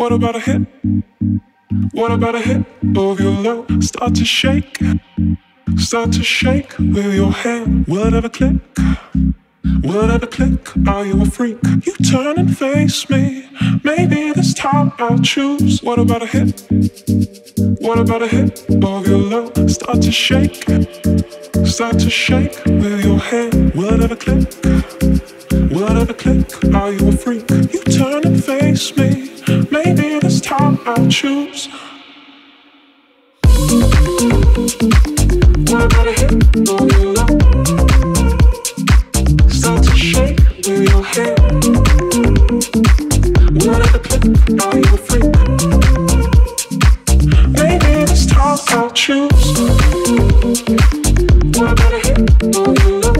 What about a hit? What about a hit of your love? Start to shake, start to shake with your hand. Whatever click, whatever click, are you a freak? You turn and face me. Maybe this time I'll choose. What about a hit? What about a hit of your love? Start to shake, start to shake with your hand. Whatever click. Would it a click? Are you a freak? You turn and face me. Maybe this time I'll choose. I gotta hit? Don't you? Start to shake with your hair. Would it a click? Are you a freak? Maybe this time I'll choose. I gotta hit? Don't you?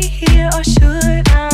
stay here or should I?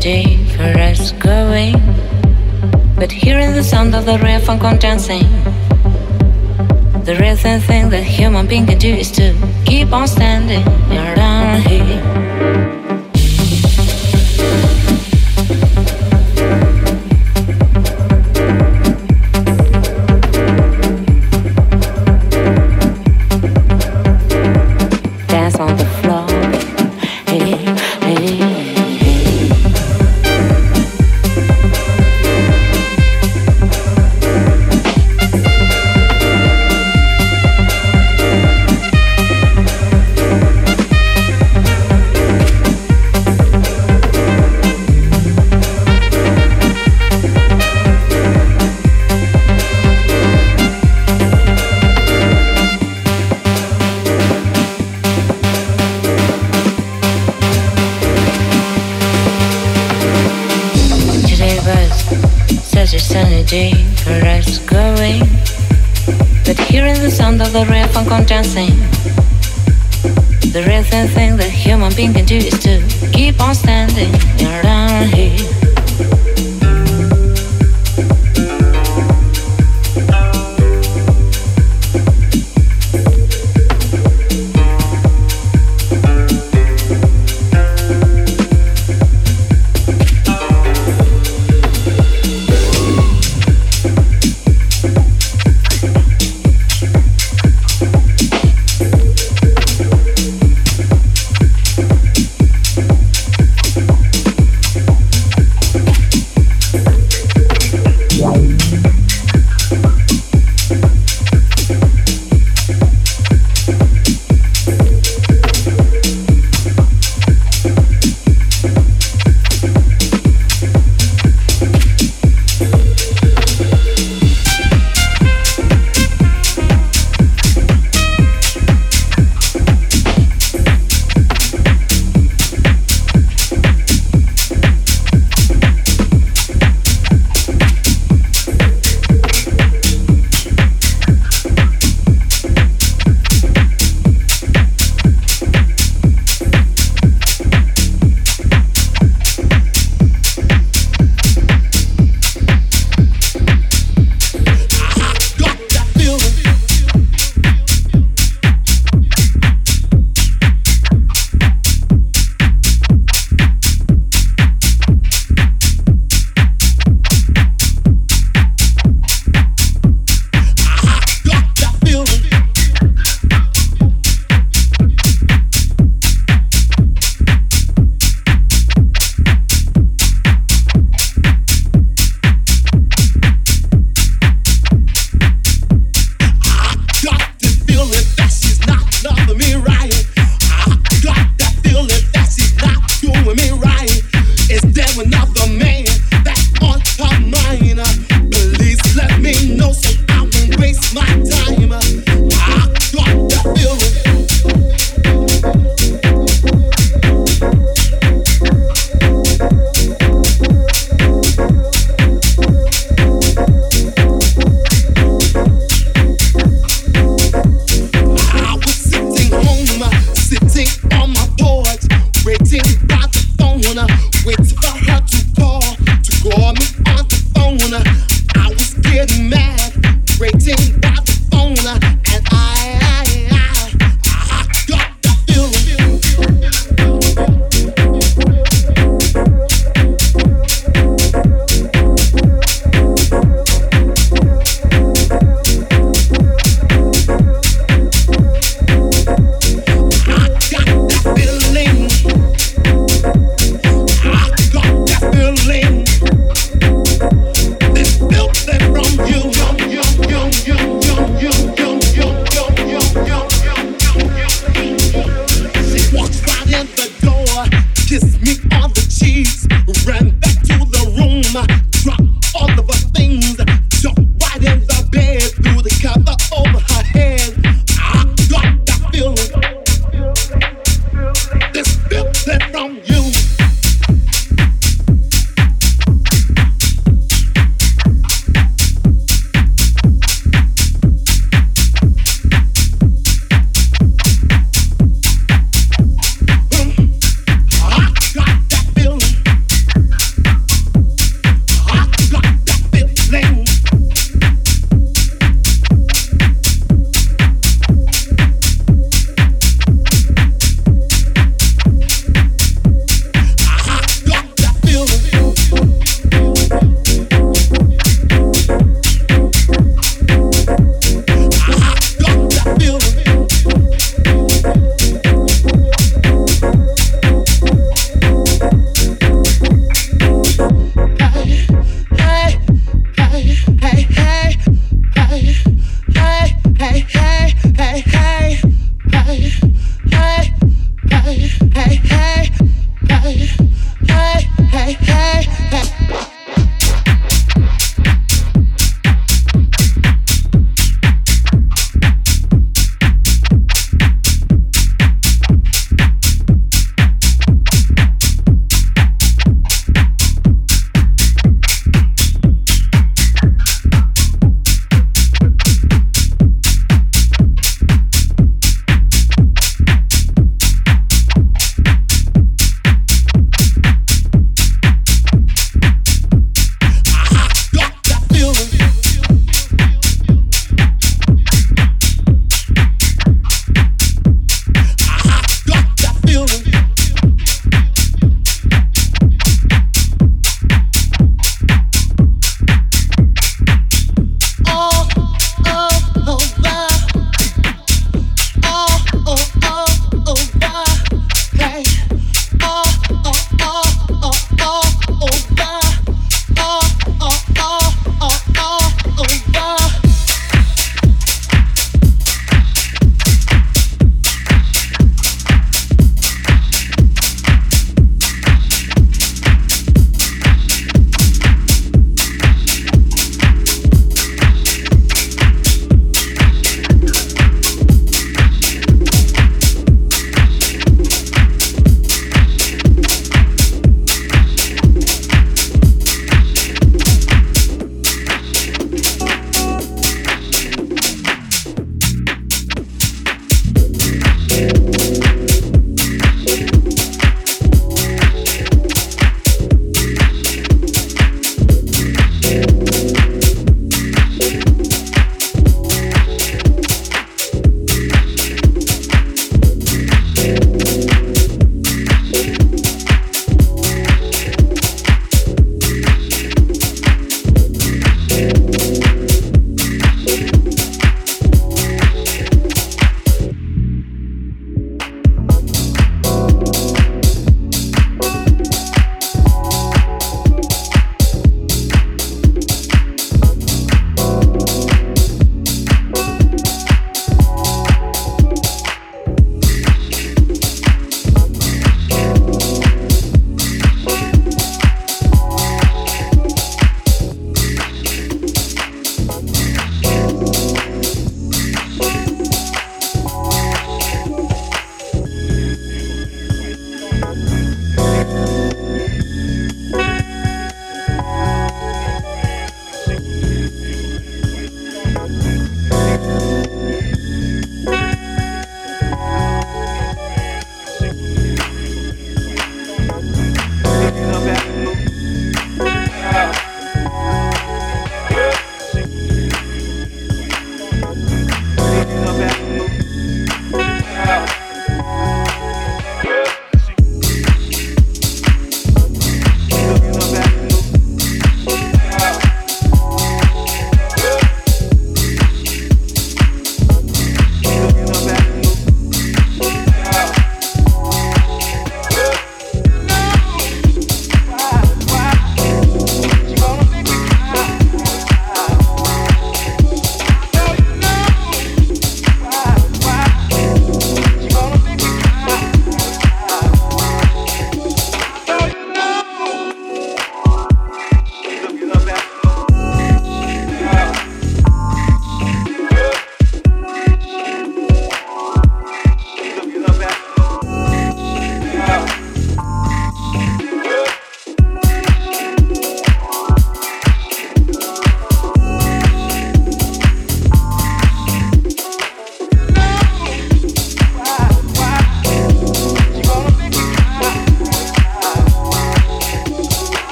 day for us going. But hearing the sound of the on dancing. The real thing that human being can do is to keep on standing around here. Dancing. The real thing that human being can do is